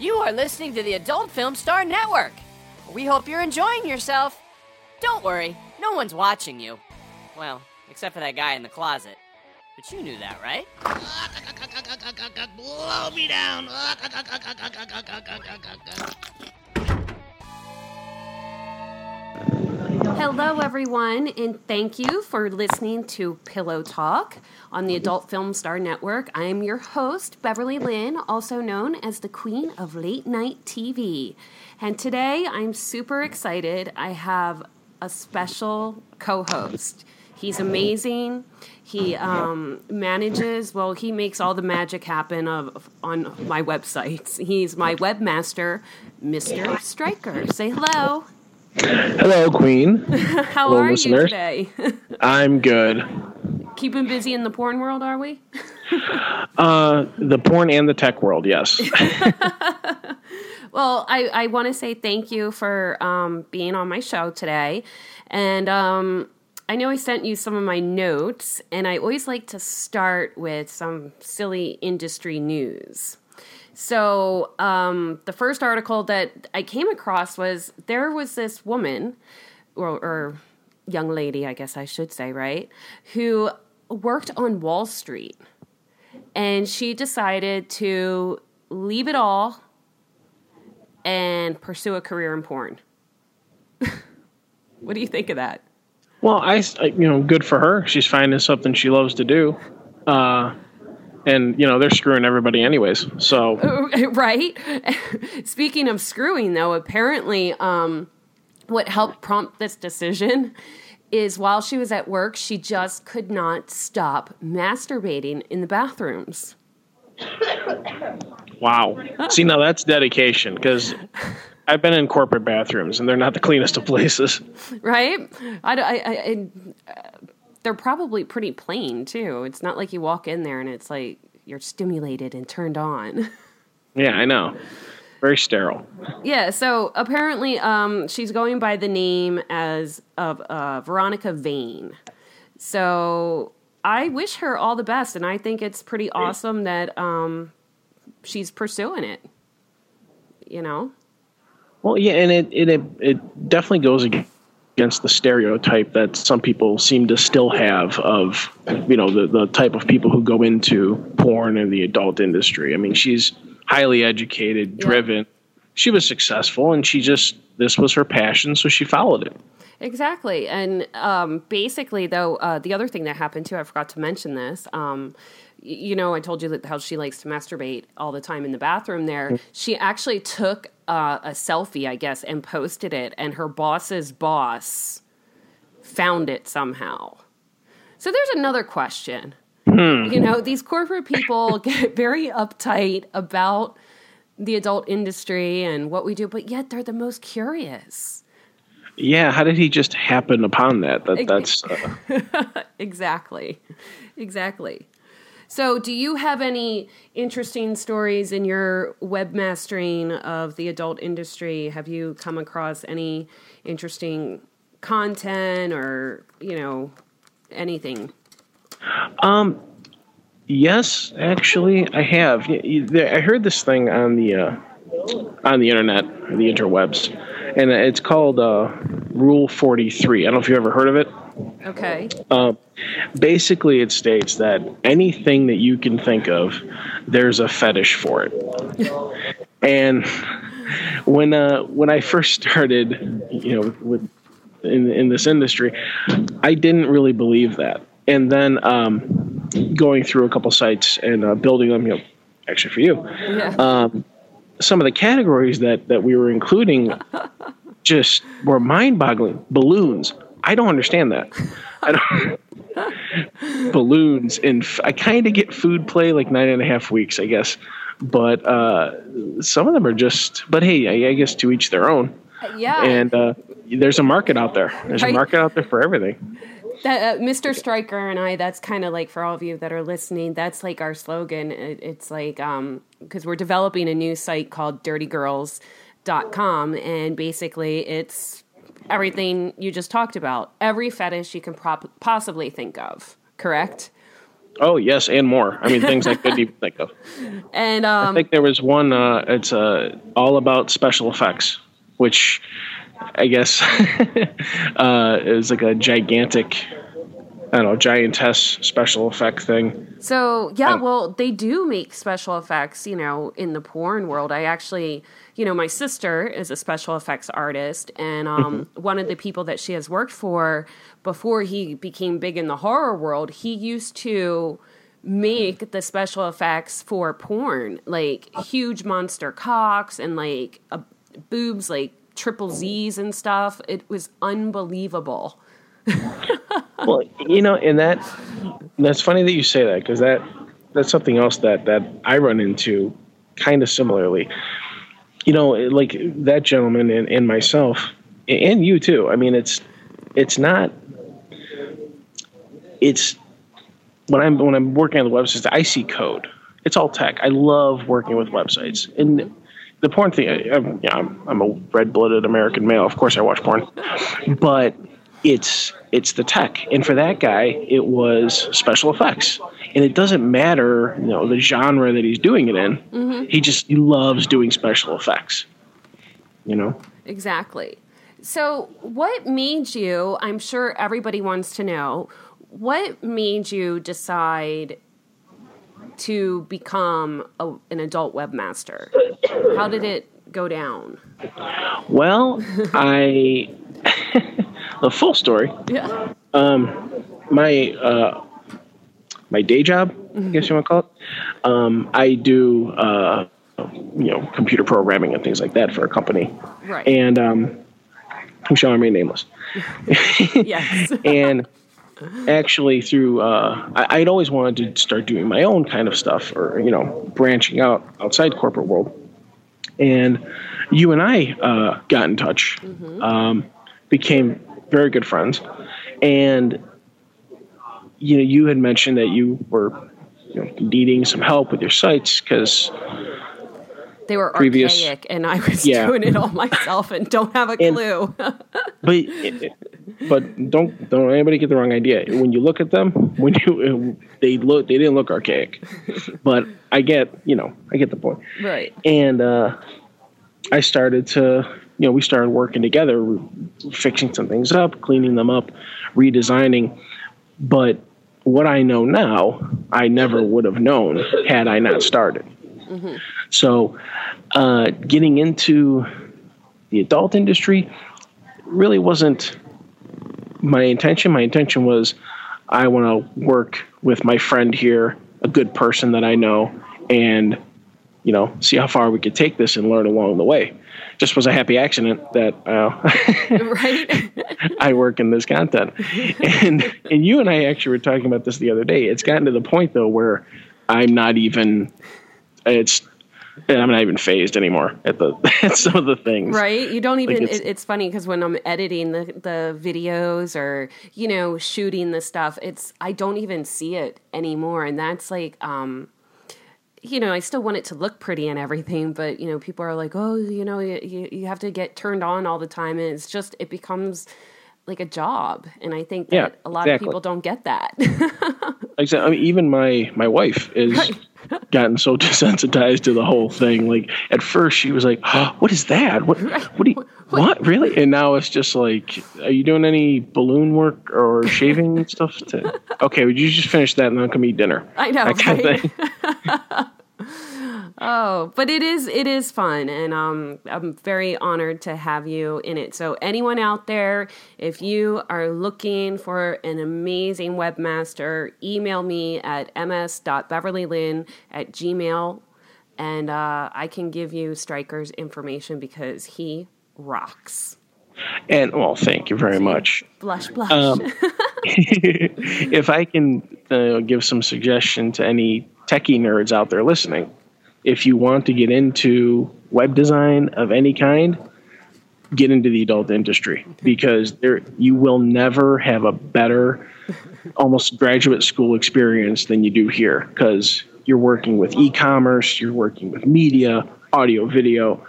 You are listening to the Adult Film Star Network. We hope you're enjoying yourself. Don't worry, no one's watching you. Well, except for that guy in the closet. But you knew that, right? Blow me down. Hello, everyone, and thank you for listening to Pillow Talk on the Adult Film Star Network. I am your host, Beverly Lynne, also known as the Queen of Late Night TV. And today I'm super excited. I have a special co host. He's amazing. He um, manages, well, he makes all the magic happen of, on my websites. He's my webmaster, Mr. Striker. Say hello. Hello, Queen. How Hello, are listeners. you today? I'm good. Keeping busy in the porn world, are we? Uh, the porn and the tech world, yes. Well, I, I want to say thank you for um, being on my show today. And um, I know I sent you some of my notes, and I always like to start with some silly industry news. So, um, the first article that I came across was there was this woman, or, or young lady, I guess I should say, right, who worked on Wall Street. And she decided to leave it all and pursue a career in porn. what do you think of that? well, I, you know, good for her. She's finding something she loves to do. Uh, and, you know, they're screwing everybody anyways. So, right? Speaking of screwing, though, apparently, um, what helped prompt this decision is while she was at work, she just could not stop masturbating in the bathrooms. wow. See, now that's dedication because I've been in corporate bathrooms and they're not the cleanest of places. Right? I, I, I, I- uh, they're probably pretty plain too. It's not like you walk in there and it's like you're stimulated and turned on. Yeah, I know. Very sterile. Yeah, so apparently um, she's going by the name as of uh, Veronica Vain. So I wish her all the best, and I think it's pretty awesome that um, she's pursuing it. You know, Well, yeah, and it, it it it definitely goes against the stereotype that some people seem to still have of you know the the type of people who go into porn and the adult industry. I mean, she's highly educated, driven. She was successful, and she just this was her passion, so she followed it. exactly. And um, basically, though, uh, the other thing that happened too, I forgot to mention this. Um, you know, I told you that how she likes to masturbate all the time in the bathroom. There, she actually took uh, a selfie, I guess, and posted it, and her boss's boss found it somehow. So there's another question. You know, these corporate people get very uptight about the adult industry and what we do, but yet they're the most curious. Yeah, how did he just happen upon that? That that's uh, Exactly. Exactly. So, do you have any interesting stories in your webmastering of the adult industry? Have you come across any interesting content or, you know, anything? Yes, actually, I have. Y- y- there- I heard this thing on the uh, on the internet, the interwebs, and it's called uh, Rule Forty Three. I don't know if you've ever heard of it. Okay. Basically, it states that anything that you can think of, there's a fetish for it. and when uh, when I first started, you know, with in in this industry, I didn't really believe that. And then um, going through a couple sites and uh, building them, you know, actually for you, Yeah. some of the categories that that we were including just were mind-boggling. Balloons. I don't understand that. I don't. balloons and f- I kind of get food play like nine and a half weeks, I guess. But uh, some of them are just. But hey, I, I guess to each their own. yeah. And uh, there's a market out there. There's a market out there for everything. That, uh, Mr. Striker and I, that's kind of like for all of you that are listening, that's like our slogan. It, it's like, um, because we're developing a new site called dirtygirls.com, and basically it's everything you just talked about, every fetish you can prop- possibly think of, correct? Oh yes, and more. I mean, things I couldn't even think of. And um, I think there was one. Uh, it's uh, all about special effects, which I guess uh, is like a gigantic, I don't know, giantess special effect thing. So yeah, Um, well, they do make special effects, you know, in the porn world. I actually, you know, my sister is a special effects artist, and um, Mm-hmm. one of the people that she has worked for before he became big in the horror world, he used to make the special effects for porn, like huge monster cocks and like uh, boobs, like triple Z's and stuff. It was unbelievable. Well, you know, and that that's funny that you say that because that that's something else that that I run into kind of similarly. You know, like that gentleman and, and myself, and you too. I mean, it's it's not. It's when I'm when I'm working on the websites, I see code. It's all tech. I love working with websites, and the porn thing. I, I'm, yeah, I'm, I'm a red-blooded American male. Of course, I watch porn, but it's it's the tech, and for that guy, it was special effects, and it doesn't matter, you know, the genre that he's doing it in. Mm-hmm. He just he loves doing special effects. You know. Exactly. So, what made you? I'm sure everybody wants to know what made you decide to become a, an adult webmaster. How did it go down? Well, I the full story. Yeah. Um, my uh, my day job, I guess you want to call it. Um, I do uh, you know computer programming and things like that for a company, Right. and um, I'm shall remain nameless. yes. and actually through uh, I, I'd always wanted to start doing my own kind of stuff or you know branching out outside corporate world and you and I uh, got in touch um, became very good friends and you know you had mentioned that you were you know, needing some help with your sites because They were previous- archaic, and I was Yeah. doing it all myself and don't have a And- clue. but but don't don't anybody get the wrong idea. When you look at them, when you they look they didn't look archaic, but I get you know I get the point. right. And uh, I started to you know we started working together, fixing some things up, cleaning them up, redesigning. But what I know now, I never would have known had I not started. So, uh, getting into the adult industry really wasn't my intention. My intention was I want to work with my friend here, a good person that I know, and you know, see how far we could take this and learn along the way. Just was a happy accident that uh, Right. I work in this content, and and you and I actually were talking about this the other day. It's gotten to the point though where I'm not even. It's. I'm not even phased anymore at the at some of the things. Right. You don't even. it's- it's, it's funny because when I'm editing the the videos or you know shooting the stuff, it's I don't even see it anymore, and that's like um. You know, I still want it to look pretty and everything, but you know, people are like, "Oh, you know, you, you have to get turned on all the time," and it's just it becomes like a job, and I think that Yeah, a lot exactly. of people don't get that. Like, I mean, even my my wife is gotten so desensitized to the whole thing. Like at first, she was like, oh, "What is that? What? What do you? What really?" And now it's just like, "Are you doing any balloon work or shaving stuff?" To okay, would you just finish that and then come eat dinner? I know, That kind of thing. Oh, but it is it is fun, and um, I'm very honored to have you in it. So, anyone out there, if you are looking for an amazing webmaster, email me at ms.beverlylynn at gmail, and uh, I can give you Striker's information because he rocks. And well, thank you very much. Blush, blush. Um, if I can uh, give some suggestion to any techie nerds out there listening, if you want to get into web design of any kind, get into the adult industry because there you will never have a better almost graduate school experience than you do here because you're working with e-commerce, you're working with media, audio, video,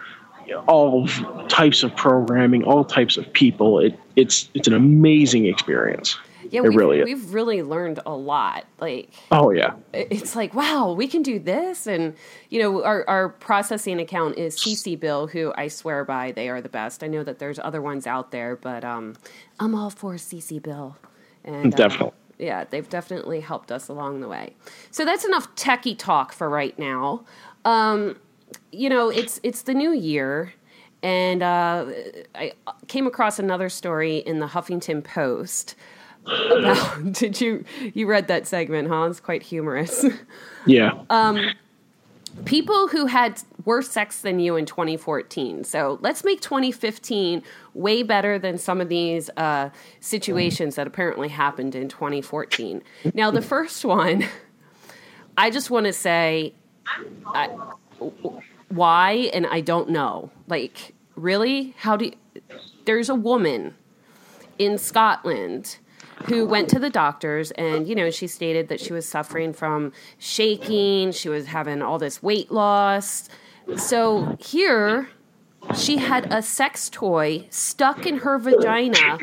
all types of programming, all types of people. It, it's it's an amazing experience. Yeah, it we've, really is. we've really learned a lot. Like, Oh yeah. it's like, wow, we can do this. And, you know, our, our processing account is CCBill, who I swear by, they are the best. I know that there's other ones out there, but um, I'm all for CCBill. And, uh, Definitely. yeah, they've definitely helped us along the way. So that's enough techie talk for right now. Um, you know, it's it's the new year, and uh, I came across another story in the Huffington Post about. did you you read that segment? Huh? It's quite humorous. Yeah. Uh, People who had worse sex than you in 2014. So let's make 2015 way better than some of these uh, situations that apparently happened in 2014. Now, the first one, I just want to say, I, why and I don't know. Like, really? How do you, there's a woman in Scotland who went to the doctors and you know she stated that she was suffering from shaking, she was having all this weight loss. So here she had a sex toy stuck in her vagina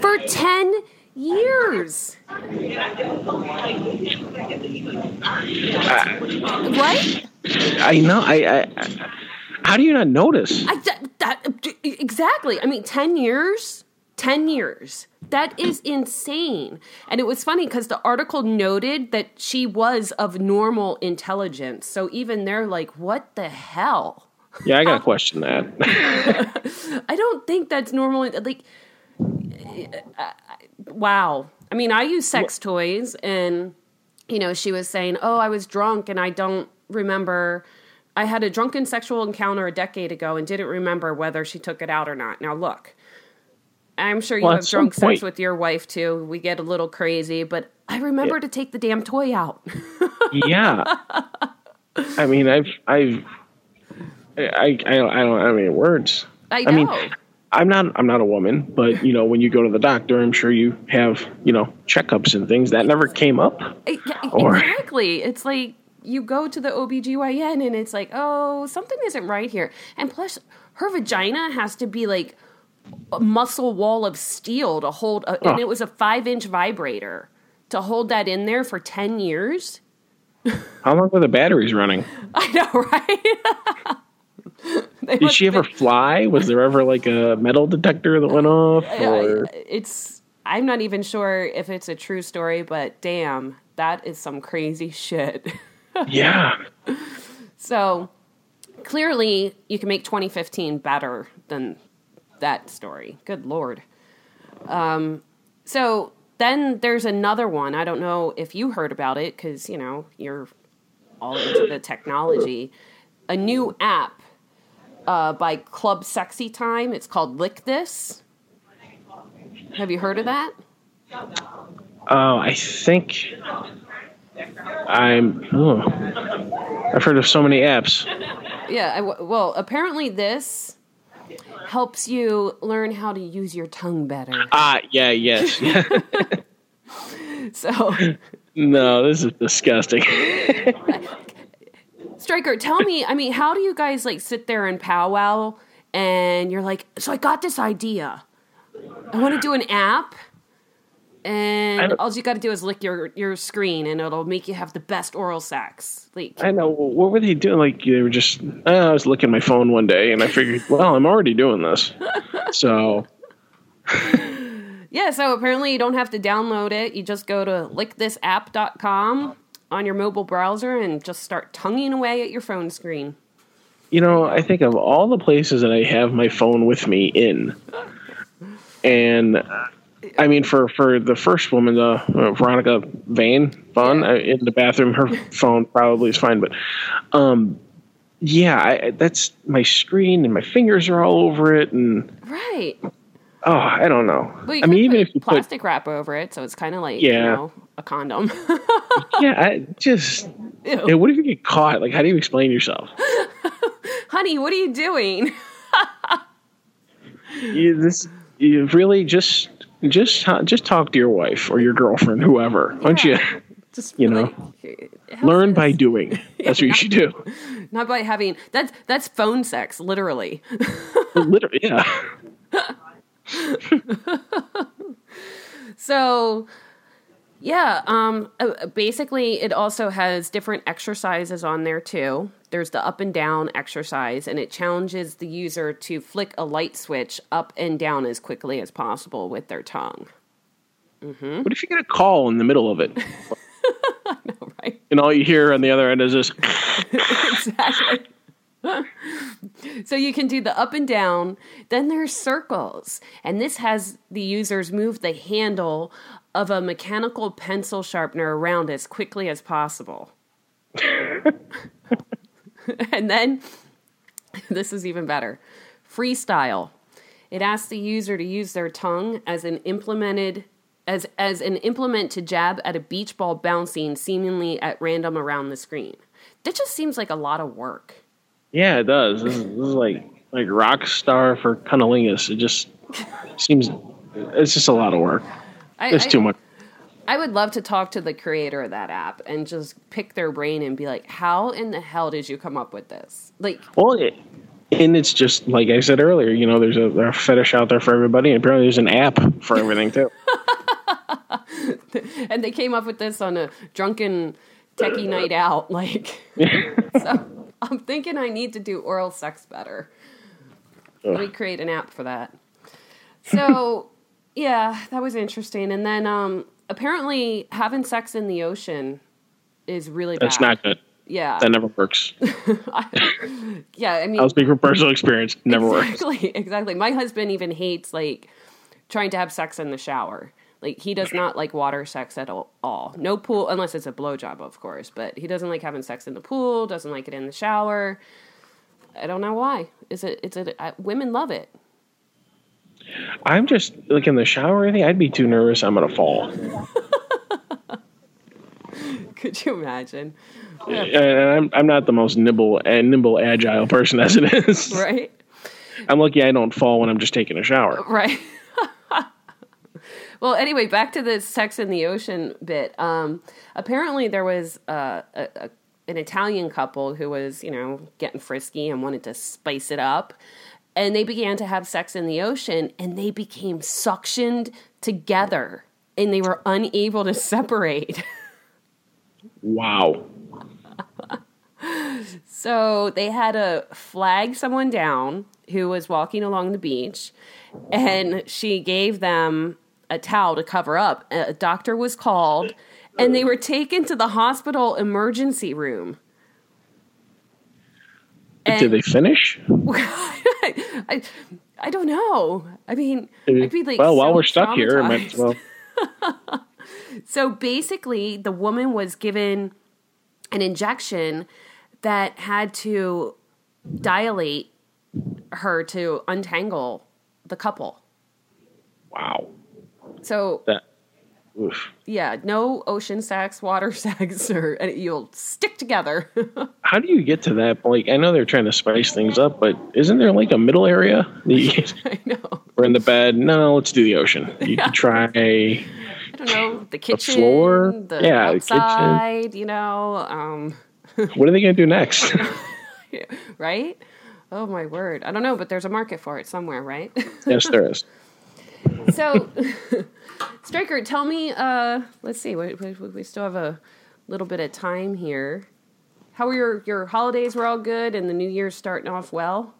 for 10 years. Right? I know. I, I. How do you not notice? I, that, that, exactly. I mean, 10 years? 10 years. That is insane. And it was funny because the article noted that she was of normal intelligence. So even they're like, what the hell? Yeah, I gotta question that. I don't think that's normal. Like, uh, wow. I mean, I use sex toys, and, you know, she was saying, oh, I was drunk and I don't remember. I had a drunken sexual encounter a decade ago and didn't remember whether she took it out or not. Now, look, I'm sure you Well, have drunk sex with your wife too. We get a little crazy, but I remember to take the damn toy out. yeah. I mean, I've, I've, I, I, I don't, have any words. I I mean. I'm not, I'm not a woman, but you know, when you go to the doctor, I'm sure you have, you know, checkups and things that never came up. Or- exactly. It's like you go to the OBGYN and it's like, oh, something isn't right here. And plus, her vagina has to be like muscle wall of steel to hold, a, and it was a five inch vibrator to hold that in there for 10 years. How long were the batteries running? I know, right? Did she ever fly? Was there ever like a metal detector that went off? Or it's, I'm not even sure if it's a true story, but damn, that is some crazy shit. yeah, So clearly, you can make 2015 better than that story. Good lord. Um, so then there's another one. I don't know if you heard about it because you know you're all into the technology. A new app uh, by Club Sexy Time. It's called Lick This. Have you heard of that? Oh, I think I'm. Oh, I've heard of so many apps. Yeah. I well, apparently this helps you learn how to use your tongue better. Ah, yeah, yes. So. no, this is disgusting. Striker, tell me, I mean, how do you guys like sit there and powwow and you're like, so I got this idea. I want to do an app and all you got to do is lick your, your screen and it'll make you have the best oral sex. Like, I know. What were they doing? Like they were just. Uh, I was looking at my phone one day, and I figured, well, I'm already doing this. So yeah, so apparently you don't have to download it. You just go to lickthisapp.com on your mobile browser and just start tonguing away at your phone screen. you know, I think of all the places that I have my phone with me in, and I mean, for for the first woman, uh, uh, Veronica Vain, Vaughn, uh, in the bathroom, her phone probably is fine, but um, yeah, I, that's my screen, and my fingers are all over it, and Right. oh, I don't know. Well, you I mean, even if you put plastic wrap over it, so it's kind of like, you Yeah. know, a condom. yeah, I just. Ew. Yeah, what if you get caught? Like, how do you explain yourself? Honey, what are you doing? you, this you really just just just talk to your wife or your girlfriend, whoever. Why don't you Just You know, like, learn this?" by doing? That's what you should do. not by having that's that's phone sex, literally. Literally, yeah. so yeah, um, uh, basically, it also has different exercises on there too. There's the up and down exercise, and it challenges the user to flick a light switch up and down as quickly as possible with their tongue. What if you get a call in the middle of it? Right? And all you hear on the other end is this. exactly. so you can do the up and down. Then there's circles, and this has the users move the handle of a mechanical pencil sharpener around as quickly as possible. and then this is even better. Freestyle. It asks the user to use their tongue as an implemented as as an implement to jab at a beach ball bouncing seemingly at random around the screen. That just seems like a lot of work. Yeah, it does. This is, this is like like rock star for cunnilingus. It just seems it's just a lot of work. I, It's I- too much. I would love to talk to the creator of that app and just pick their brain and be like, "How in the hell did you come up with this?" Like, Well, it, and it's just like I said earlier. You know, there's a, a fetish out there for everybody, and apparently there's an app for everything too. and they came up with this on a drunken techie night out. Like, so I'm thinking I need to do oral sex better. Let me create an app for that. So, yeah, that was interesting. And then, um, apparently, having sex in the ocean is really That's bad. not good. Yeah, That never works. yeah. I mean, I'll speak from personal experience. Never works. exactly, exactly. My husband even hates like trying to have sex in the shower. Like he does not like water sex at all. No pool unless it's a blowjob, of course. But he doesn't like having sex in the pool. Doesn't like it in the shower. I don't know why. Is it? It's a uh, women love it. I'm just like in the shower. I think I'd be too nervous. I'm gonna fall. Could you imagine? And I'm I'm not the most nimble and nimble agile person as it is. Right. I'm lucky I don't fall when I'm just taking a shower. Right. well, anyway, back to the sex in the ocean bit. Um, apparently, there was uh, a, a, an Italian couple who was, you know, getting frisky and wanted to spice it up. And they began to have sex in the ocean and they became suctioned together and they were unable to separate. Wow. So they had to flag someone down who was walking along the beach, and she gave them a towel to cover up. A doctor was called, and they were taken to the hospital emergency room. Did they finish? I, I don't know. I mean, I'd be like, well, while so we're stuck here, might as well. So basically, the woman was given an injection that had to dilate her to untangle the couple. Wow. So That. Oof. yeah, no ocean sex, water sex, or you'll stick together. How do you get to that? Like, I know they're trying to spice things up, but isn't there like a middle area? I know. We're in the bed. No, let's do the ocean. You Yeah. could try. I don't know the kitchen, the floor? the Yeah, the kitchen. outside. You know, um, What are they going to do next? right? Oh my word! I don't know, but there's a market for it somewhere, right? yes, there is. So, Striker, tell me. Uh, let's see. We, we, we still have a little bit of time here. How were your your holidays? Were all good, and the New Year's starting off well.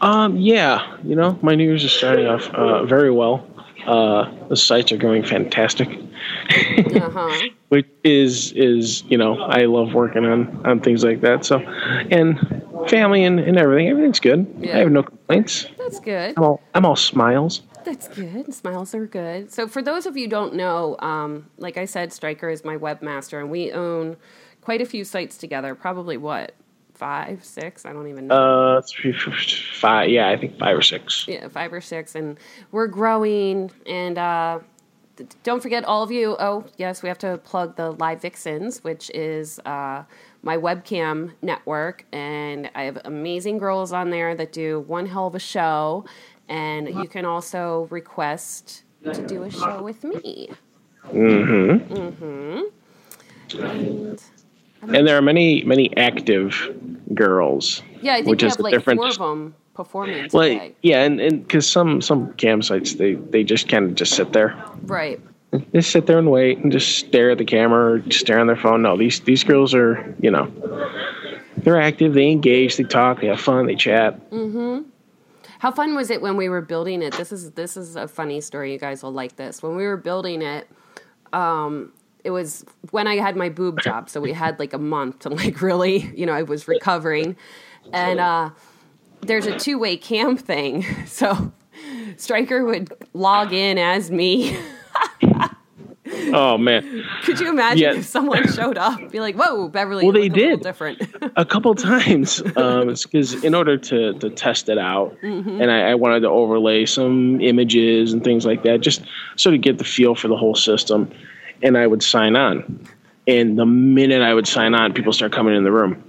Um, yeah, you know, my New Year's is starting off uh, very well. Uh, the sites are going fantastic, Uh huh. which is is you know I love working on on things like that. So, and family and, and everything, everything's good. Yeah. I have no complaints. That's good. I'm all I'm all smiles. That's good. Smiles are good. So, for those of you who don't know, um, like I said, Striker is my webmaster, and we own quite a few sites together. Probably what five, six? I don't even know. Uh, three, five. Yeah, I think five or six. yeah, five or six, and we're growing. And uh, don't forget, all of you. Oh, yes, we have to plug the Live Vixens, which is uh, my webcam network, and I have amazing girls on there that do one hell of a show. And you can also request to do a show with me. Mm-hmm. And And there are many many active girls. yeah, I think Which we is have like four of them performing today. yeah, and and because some some campsites they they just kind of just sit there. Right. They sit there and wait and just stare at the camera or stare on their phone. No, these these girls are you know they're active. They engage. They talk. They have fun. They chat. Mm-hmm. How fun was it when we were building it? This is this is a funny story. You guys will like this. When we were building it, um, it was when I had my boob job, so we had like a month to like really, you know, I was recovering, and uh, there's a two way cam thing. So Striker would log in as me. Oh man, Could you imagine Yeah. if someone showed up, be like, "Whoa, Beverly, Well, they did. different." a couple times. Um, because in order to to test it out, and I, I wanted to overlay some images and things like that, just sort of get the feel for the whole system. And I would sign on, and the minute I would sign on, people start coming in the room,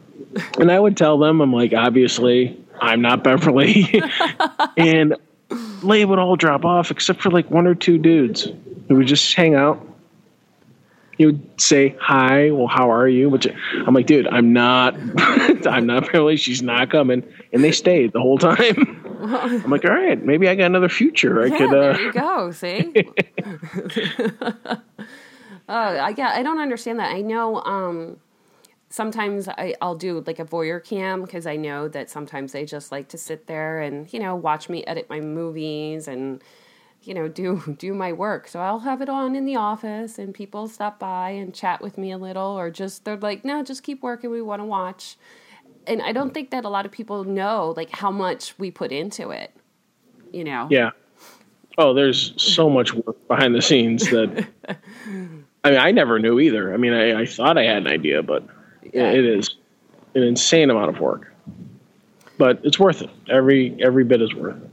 and I would tell them, I'm like, obviously, I'm not Beverly, and they would all drop off except for like one or two dudes who would just hang out he would say hi well how are you which i'm like dude i'm not i'm not really she's not coming and they stayed the whole time i'm like all right maybe i got another future i Yeah, could there uh you go. See. oh, I yeah, I don't understand that. I know. Um, sometimes I, I'll do like a voyeur cam because I know that sometimes they just like to sit there and you know watch me edit my movies and you know do do my work. So I'll have it on in the office and people stop by and chat with me a little or just they're like, no, just keep working. We want to watch. And I don't think that a lot of people know like how much we put into it. You know. yeah oh there's so much work behind the scenes that i mean i never knew either i mean i, I thought i had an idea but Yeah. it is an insane amount of work but it's worth it every every bit is worth it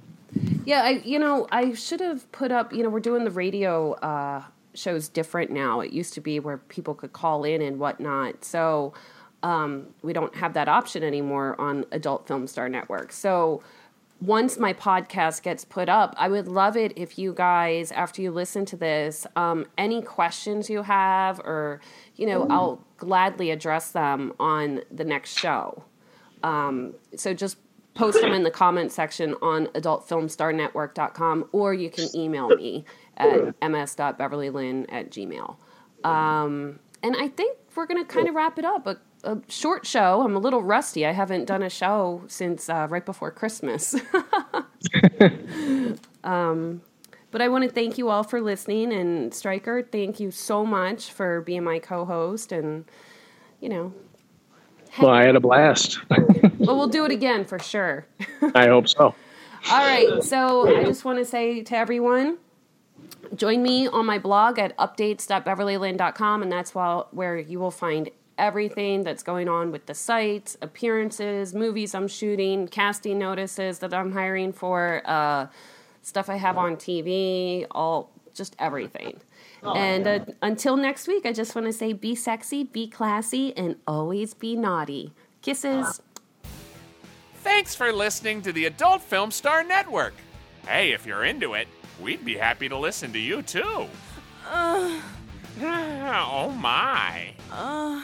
Yeah, I you know I should have put up. You know, we're doing the radio uh, shows different now. It used to be where people could call in and whatnot. So um, we don't have that option anymore on Adult Film Star Network. So once my podcast gets put up, I would love it if you guys, after you listen to this, um, any questions you have, or you know, I'll gladly address them on the next show. Um, so just post them in the comment section on adultfilmstarnetwork.com or you can email me at ms.beverlylynn at gmail. Um, and I think we're going to kind of wrap it up. A, a short show. I'm a little rusty. I haven't done a show since uh, right before Christmas. um, but I want to thank you all for listening. And Stryker, thank you so much for being my co host. And, you know, well i had a blast but we'll do it again for sure. i hope so All right. So I just want to say to everyone, join me on my blog at updates.beverlylynn.com, and that's while, where you will find everything that's going on with the site, appearances, movies I'm shooting, casting notices that I'm hiring for, uh, stuff I have on TV, all just everything. And uh, until next week, I just want to say be sexy, be classy, and always be naughty. Kisses. Thanks for listening to the Adult Film Star Network. Hey, if you're into it, we'd be happy to listen to you too. oh my. Uh,